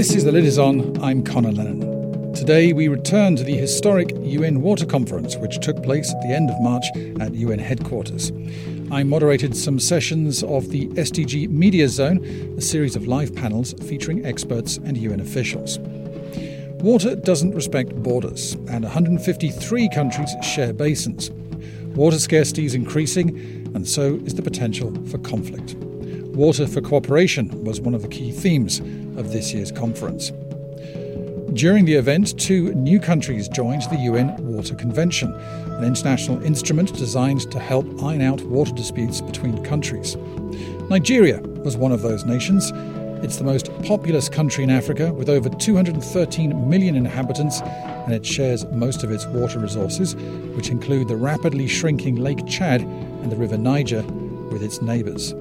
This is The Lid Is On. I'm Conor Lennon. Today we return to the historic UN Water Conference, which took place at the end of March at UN headquarters. I moderated some sessions of the SDG Media Zone, a series of live panels featuring experts and UN officials. Water doesn't respect borders, and 153 countries share basins. Water scarcity is increasing, and so is the potential for conflict. Water for cooperation was one of the key themes of this year's conference. During the event, two new countries joined the UN Water Convention, an international instrument designed to help iron out water disputes between countries. Nigeria was one of those nations. It's the most populous country in Africa, with over 213 million inhabitants, and it shares most of its water resources, which include the rapidly shrinking Lake Chad and the River Niger, with its neighbours.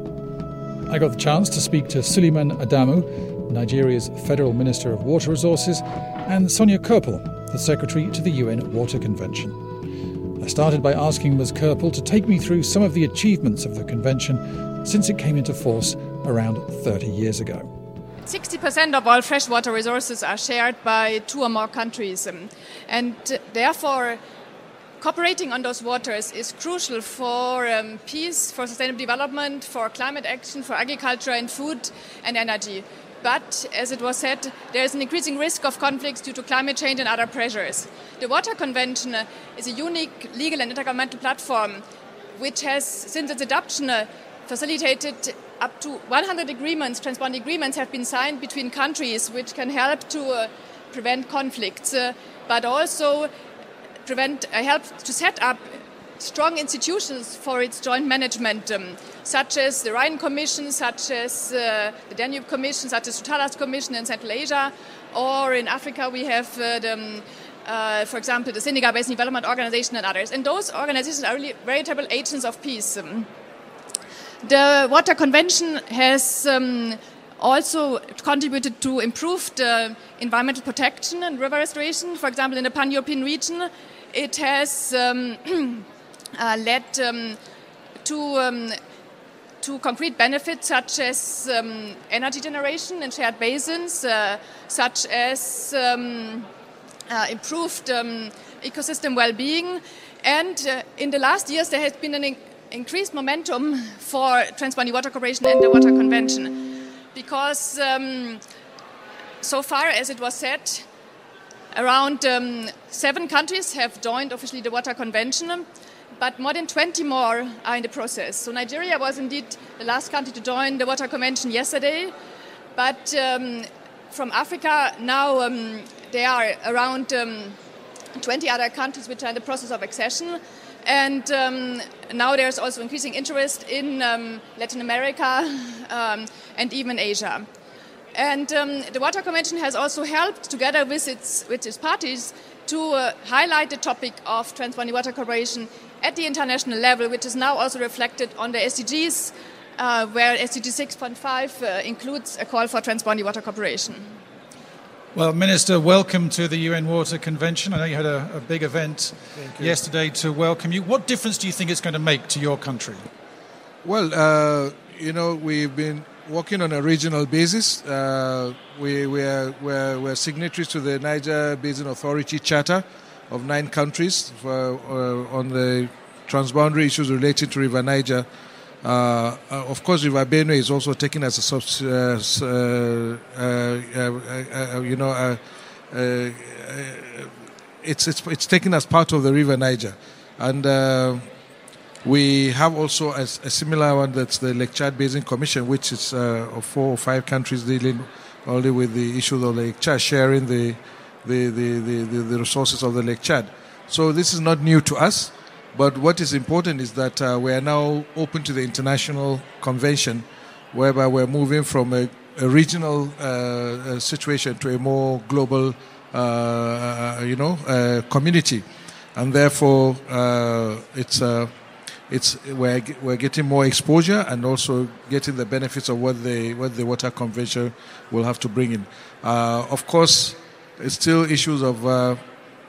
I got the chance to speak to Suleiman Adamu, Nigeria's Federal Minister of Water Resources, and Sonja Köppel, the Secretary to the UN Water Convention. I started by asking Ms. Köppel to take me through some of the achievements of the convention since it came into force around 30 years ago. 60% of all freshwater resources are shared by two or more countries, um, and therefore cooperating on those waters is crucial for um, peace, for sustainable development, for climate action, for agriculture and food and energy. But as it was said, there is an increasing risk of conflicts due to climate change and other pressures. The Water Convention is a unique legal and intergovernmental platform which has, since its adoption, facilitated up to 100 agreements, transboundary agreements have been signed between countries which can help to uh, prevent conflicts, uh, but also prevent, uh, help to set up strong institutions for its joint management, um, such as the Rhine Commission, such as uh, the Danube Commission, such as the Talas Commission in Central Asia, or in Africa we have uh, the, um, uh, for example, the Senegal Basin Development Organization and others. And those organizations are really veritable agents of peace. Um, the Water Convention has um, also contributed to improved uh, environmental protection and river restoration. For example, in the pan European region, it has um, uh, led um, to, um, to concrete benefits such as um, energy generation in shared basins, uh, such as um, uh, improved ecosystem well being. And uh, in the last years, there has been an in increased momentum for transboundary water cooperation and the Water Convention because so far, as it was said, Around um, seven countries have joined officially the Water Convention, but more than 20 more are in the process. So Nigeria was indeed the last country to join the Water Convention yesterday, but um, from Africa now um, there are around um, 20 other countries which are in the process of accession. And um, now there's also increasing interest in um, Latin America and even Asia. And um, the Water Convention has also helped, together with its, with its parties, to uh, highlight the topic of transboundary water cooperation at the international level, which is now also reflected on the SDGs, uh, where SDG 6.5 uh, includes a call for transboundary water cooperation. Well, Minister, welcome to the UN Water Convention. I know you had a, a big event yesterday to welcome you. What difference do you think it's going to make to your country? Well, uh, you know, we've been working on a regional basis. Uh, we, we are, we're, we're, signatories to the Niger Basin Authority Charter of nine countries for, uh, on the transboundary issues related to River Niger. Uh, uh of course, River Benue is also taken as a subs, uh, uh, you know, it's, it's, it's taken as part of the River Niger. And we have also a, a, similar one that's the Lake Chad Basin Commission, which is uh, four or five countries dealing only with the issue of Lake Chad, sharing the the, the, the, the, resources of the Lake Chad. So this is not new to us, but what is important is that uh, we are now open to the international convention, whereby we're moving from a, a regional uh, situation to a more global, uh, uh you know, uh, community, and therefore uh, it's it's we're, we're getting more exposure and also getting the benefits of what the what the water convention will have to bring in. Uh, of course, it's still issues of uh,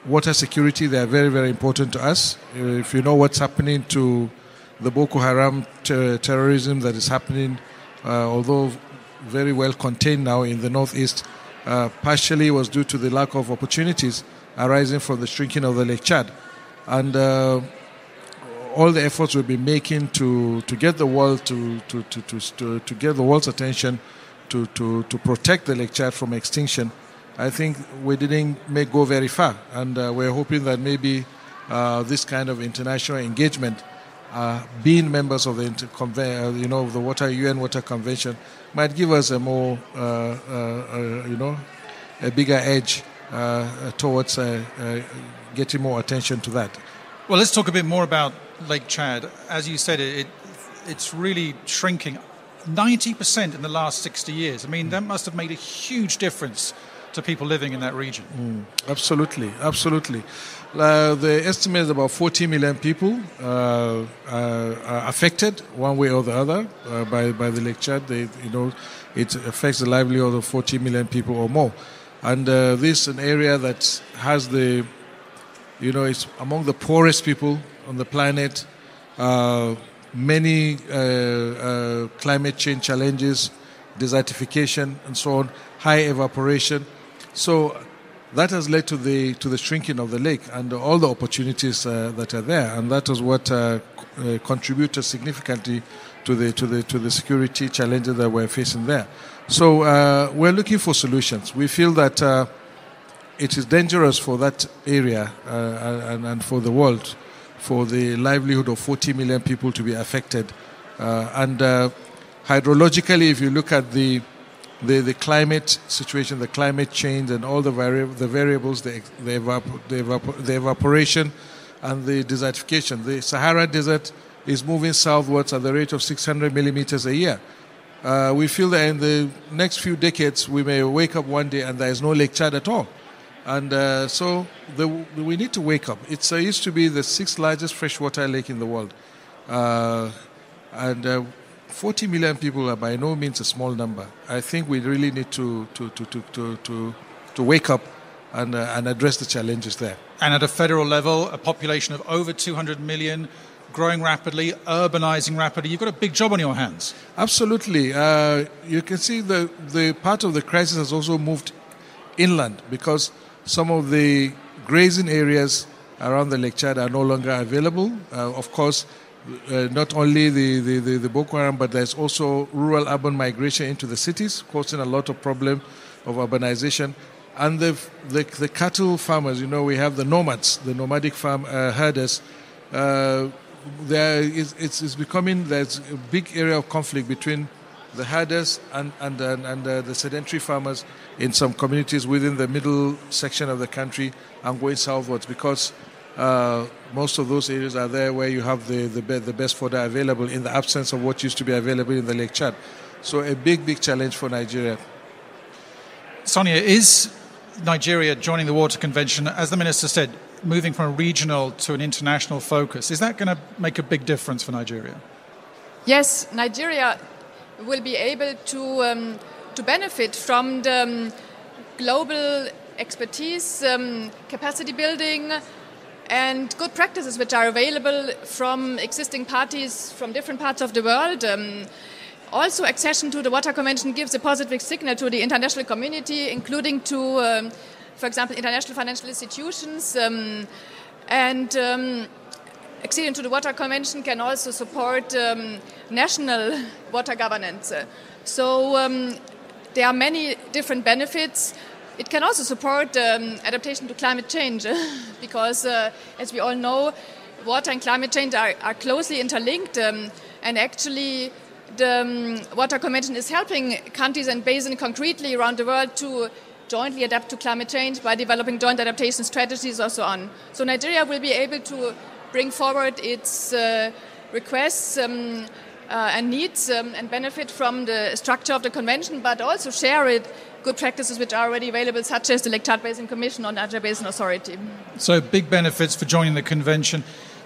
water security. They are very very important to us. If you know what's happening to the Boko Haram ter- terrorism that is happening, uh, although very well contained now in the northeast, uh, partially was due to the lack of opportunities arising from the shrinking of the Lake Chad. And uh, all the efforts we've been making to, to get the world to, to, to, to, to, get the world's attention to, to, to protect the Lake Chad from extinction, I think we didn't make go very far. And uh, we're hoping that maybe uh, this kind of international engagement, uh, being members of the uh, you know the Water UN Water Convention, might give us a more uh, uh, you know a bigger edge towards getting more attention to that. Well, let's talk a bit more about Lake Chad. As you said, it, it's really shrinking. 90% in the last 60 years. I mean, that must have made a huge difference to people living in that region. Mm, absolutely, absolutely. Uh, the estimate is about 40 million people uh, uh, are affected one way or the other uh, by, by the Lake Chad. They, you know, it affects the livelihood of 40 million people or more. And uh, this is an area that has the, you know, it's among the poorest people on the planet. Uh, many climate change challenges, desertification, and so on, high evaporation. So that has led to the to the shrinking of the lake and all the opportunities uh, that are there, and that is what uh, uh, contributed significantly to the to the to the security challenges that we're facing there. So uh, we're looking for solutions. We feel that uh, it is dangerous for that area uh, and, and, for the world, for the livelihood of 40 million people to be affected, and hydrologically, if you look at the the, the climate situation, the climate change, and all the, vari- the variables, the, the, evap- the, evap- the evaporation and the desertification. The Sahara Desert is moving southwards at the rate of 600 millimeters a year. Uh, we feel that in the next few decades, we may wake up one day and there is no Lake Chad at all. And uh, so the, we need to wake up. It uh, used to be the sixth largest freshwater lake in the world. Uh, and uh, 40 million people are by no means a small number. I think we really need to, to, to, to, to, to, wake up and, uh, and address the challenges there. And at a federal level, a population of over 200 million, growing rapidly, urbanizing rapidly. You've got a big job on your hands. Absolutely. Uh, you can see the, the part of the crisis has also moved inland because some of the grazing areas around the Lake Chad are no longer available. Uh, of course, uh, not only the, the, the, the, Boko Haram, but there's also rural urban migration into the cities, causing a lot of problem of urbanization. And the, the, the cattle farmers, you know, we have the nomads, the nomadic farm uh, herders. Uh, there is, it's, it's becoming, there's a big area of conflict between the herders and, and, and, and uh, the sedentary farmers in some communities within the middle section of the country and going southwards because uh, most of those areas are there where you have the, the, be- the best fodder available in the absence of what used to be available in the Lake Chad. So, a big, big challenge for Nigeria. Sonja, is Nigeria joining the Water Convention, as the Minister said, moving from a regional to an international focus? Is that going to make a big difference for Nigeria? Yes, Nigeria will be able to, um, to benefit from the um, global expertise, um, capacity building, and good practices which are available from existing parties from different parts of the world. Um, also, accession to the Water Convention gives a positive signal to the international community, including to, um, for example, international financial institutions. Um, and um, acceding to the Water Convention can also support um, national water governance. So um, there are many different benefits. It can also support um, adaptation to climate change because, uh, as we all know, water and climate change are, are closely interlinked. Um, and actually, the um, Water Convention is helping countries and basins concretely around the world to jointly adapt to climate change by developing joint adaptation strategies or so on. So Nigeria will be able to bring forward its uh, requests um, uh, and needs um, and benefit from the structure of the convention, but also share it good practices which are already available, such as the Chad Basin Commission or Niger Basin Authority. So, big benefits for joining the convention.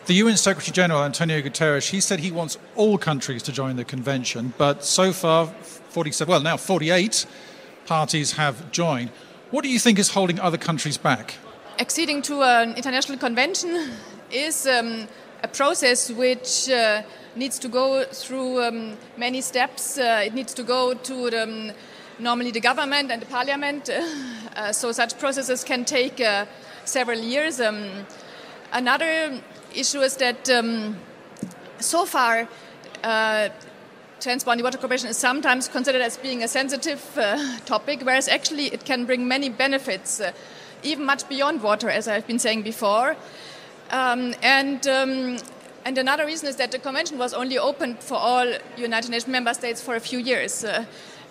The UN Secretary General, Antonio Guterres, he said he wants all countries to join the convention, but so far, 47, well, now 48 parties have joined. What do you think is holding other countries back? Acceding to an international convention is um, a process which uh, needs to go through um, many steps. Uh, it needs to go to the um, normally the government and the parliament. Uh, so such processes can take uh, several years. Um, another issue is that um, so far, uh, transboundary water cooperation is sometimes considered as being a sensitive uh, topic, whereas actually it can bring many benefits, even much beyond water, as I've been saying before. Um, and um, and another reason is that the convention was only open for all United Nations member states for a few years. Uh,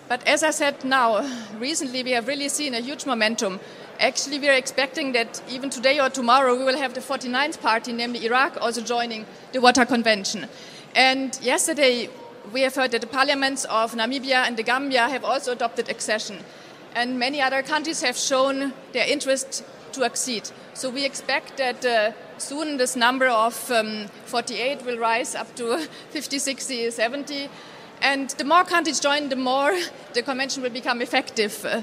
but as I said now, recently we have really seen a huge momentum. Actually, we are expecting that even today or tomorrow we will have the 49th party, namely Iraq, also joining the Water Convention. And yesterday we have heard that the parliaments of Namibia and the Gambia have also adopted accession. And many other countries have shown their interest to accede. So we expect that uh, soon this number of um, 48 will rise up to 50, 60, 70. And the more countries join, the more the convention will become effective. Uh,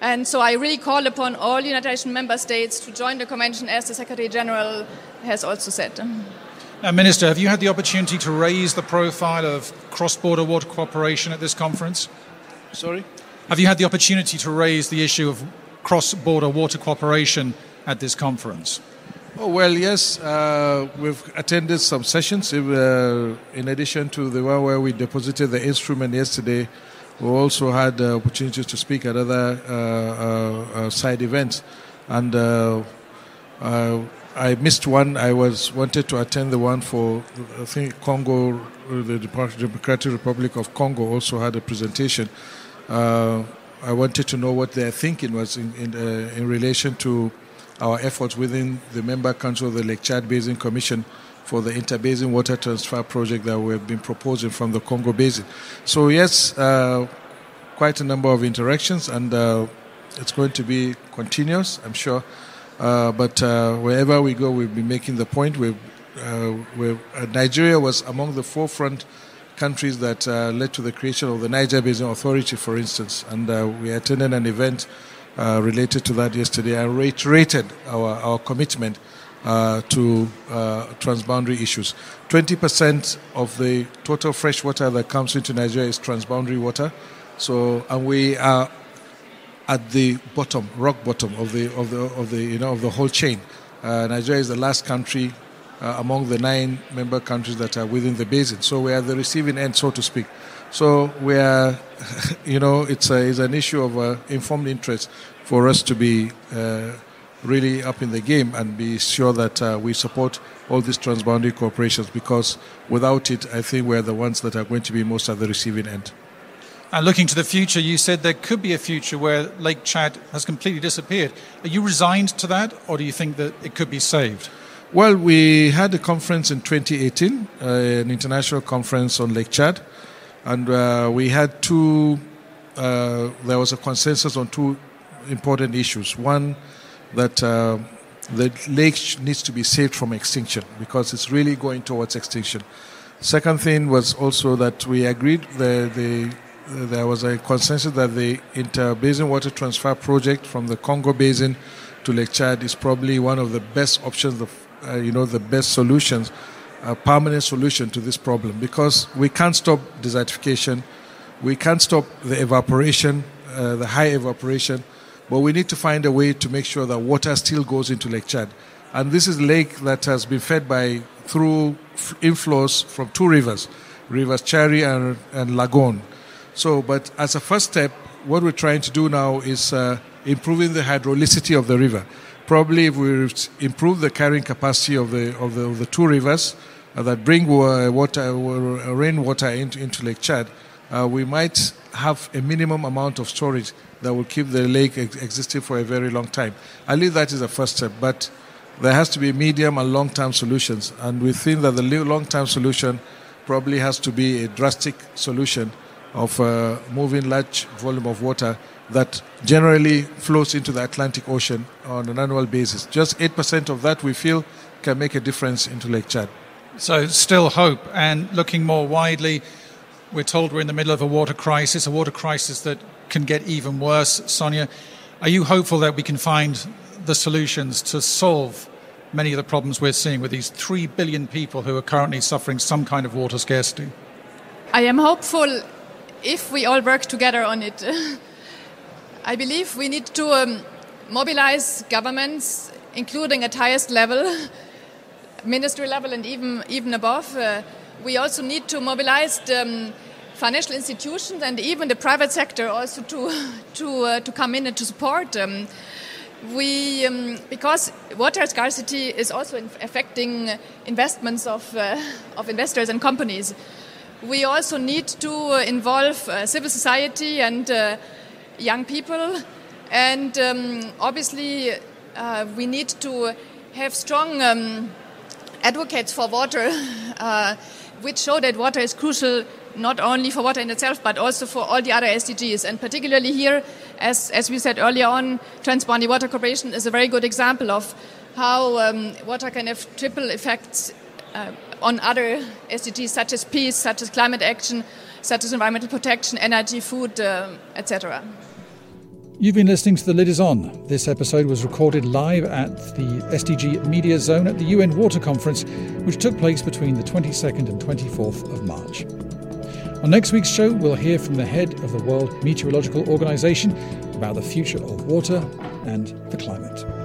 and so I really call upon all United Nations member states to join the convention, as the Secretary General has also said. Now, Minister, have you had the opportunity to raise the profile of cross border water cooperation at this conference? Sorry? Have you had the opportunity to raise the issue of cross border water cooperation at this conference? Oh, well, yes, uh, we've attended some sessions. Uh, in addition to the one where we deposited the instrument yesterday, we also had uh, opportunities to speak at other uh, uh, uh, side events. And I missed one. I was wanted to attend the one for, I think, Congo, the Democratic Republic of Congo also had a presentation. I wanted to know what their thinking was in, in, in relation to our efforts within the member council of the Lake Chad Basin Commission for the interbasin water transfer project that we have been proposing from the Congo Basin. So, yes, uh, quite a number of interactions, and uh, it's going to be continuous, I'm sure. Uh, but uh, wherever we go, we'll be making the point. Uh, uh, Nigeria was among the forefront countries that led to the creation of the Niger Basin Authority, for instance, and we attended an event uh, related to that yesterday and reiterated our, our commitment uh, to uh, transboundary issues. 20% of the total fresh water that comes into Nigeria is transboundary water. So, and we are at the bottom, rock bottom of the of the of the you know of the whole chain. Uh, Nigeria is the last country uh, among the nine member countries that are within the basin. So we are the receiving end, so to speak. So we are, you know, it's, a, it's an issue of uh, informed interest for us to be uh, really up in the game and be sure that uh, we support all these transboundary corporations because without it, I think we're the ones that are going to be most at the receiving end. And looking to the future, you said there could be a future where Lake Chad has completely disappeared. Are you resigned to that, or do you think that it could be saved? Well, we had a conference in 2018, uh, an international conference on Lake Chad and uh, we had two. Uh, there was a consensus on two important issues. One, that uh, the lake needs to be saved from extinction because it's really going towards extinction. Second thing was also that we agreed the, the there was a consensus that the inter-basin water transfer project from the Congo Basin to Lake Chad is probably one of the best options, uh, you know, the best solutions a permanent solution to this problem because we can't stop desertification, we can't stop the evaporation, uh, the high evaporation, but we need to find a way to make sure that water still goes into Lake Chad. And this is lake that has been fed by through inflows from two rivers, rivers Chari and, and Logone. So, but as a first step, what we're trying to do now is uh, improving the hydraulicity of the river. Probably, if we improve the carrying capacity of the of the, of the two rivers, uh, that bring water, rainwater into, into Lake Chad, uh, we might have a minimum amount of storage that will keep the lake ex- existing for a very long time. I believe that is the first step, but there has to be medium and long term solutions. And we think that the long term solution probably has to be a drastic solution of uh, moving large volume of water that generally flows into the Atlantic Ocean on an annual basis. Just 8% of that we feel can make a difference into Lake Chad. So, still hope. And looking more widely, we're told we're in the middle of a water crisis, a water crisis that can get even worse. Sonja, are you hopeful that we can find the solutions to solve many of the problems we're seeing with these 3 billion people who are currently suffering some kind of water scarcity? I am hopeful if we all work together on it. I believe we need to um, mobilize governments, including at highest level, ministry level, and even even above. Uh, we also need to mobilize um, financial institutions and even the private sector also to to uh, to come in and to support. Um, we um, because water scarcity is also affecting investments of uh, of investors and companies. We also need to involve uh, civil society and uh, young people, and um, obviously uh, we need to have strong um, advocates for water, uh, which show that water is crucial not only for water in itself, but also for all the other SDGs. And particularly here, as, as we said earlier on, Trans-Boundary Water Cooperation is a very good example of how um, water can have triple effects uh, on other SDGs, such as peace, such as climate action, such as environmental protection, energy, food, uh, etc. You've been listening to The Lid Is On. This episode was recorded live at the SDG Media Zone at the UN Water Conference, which took place between the 22nd and 24th of March. On next week's show, we'll hear from the head of the World Meteorological Organization about the future of water and the climate.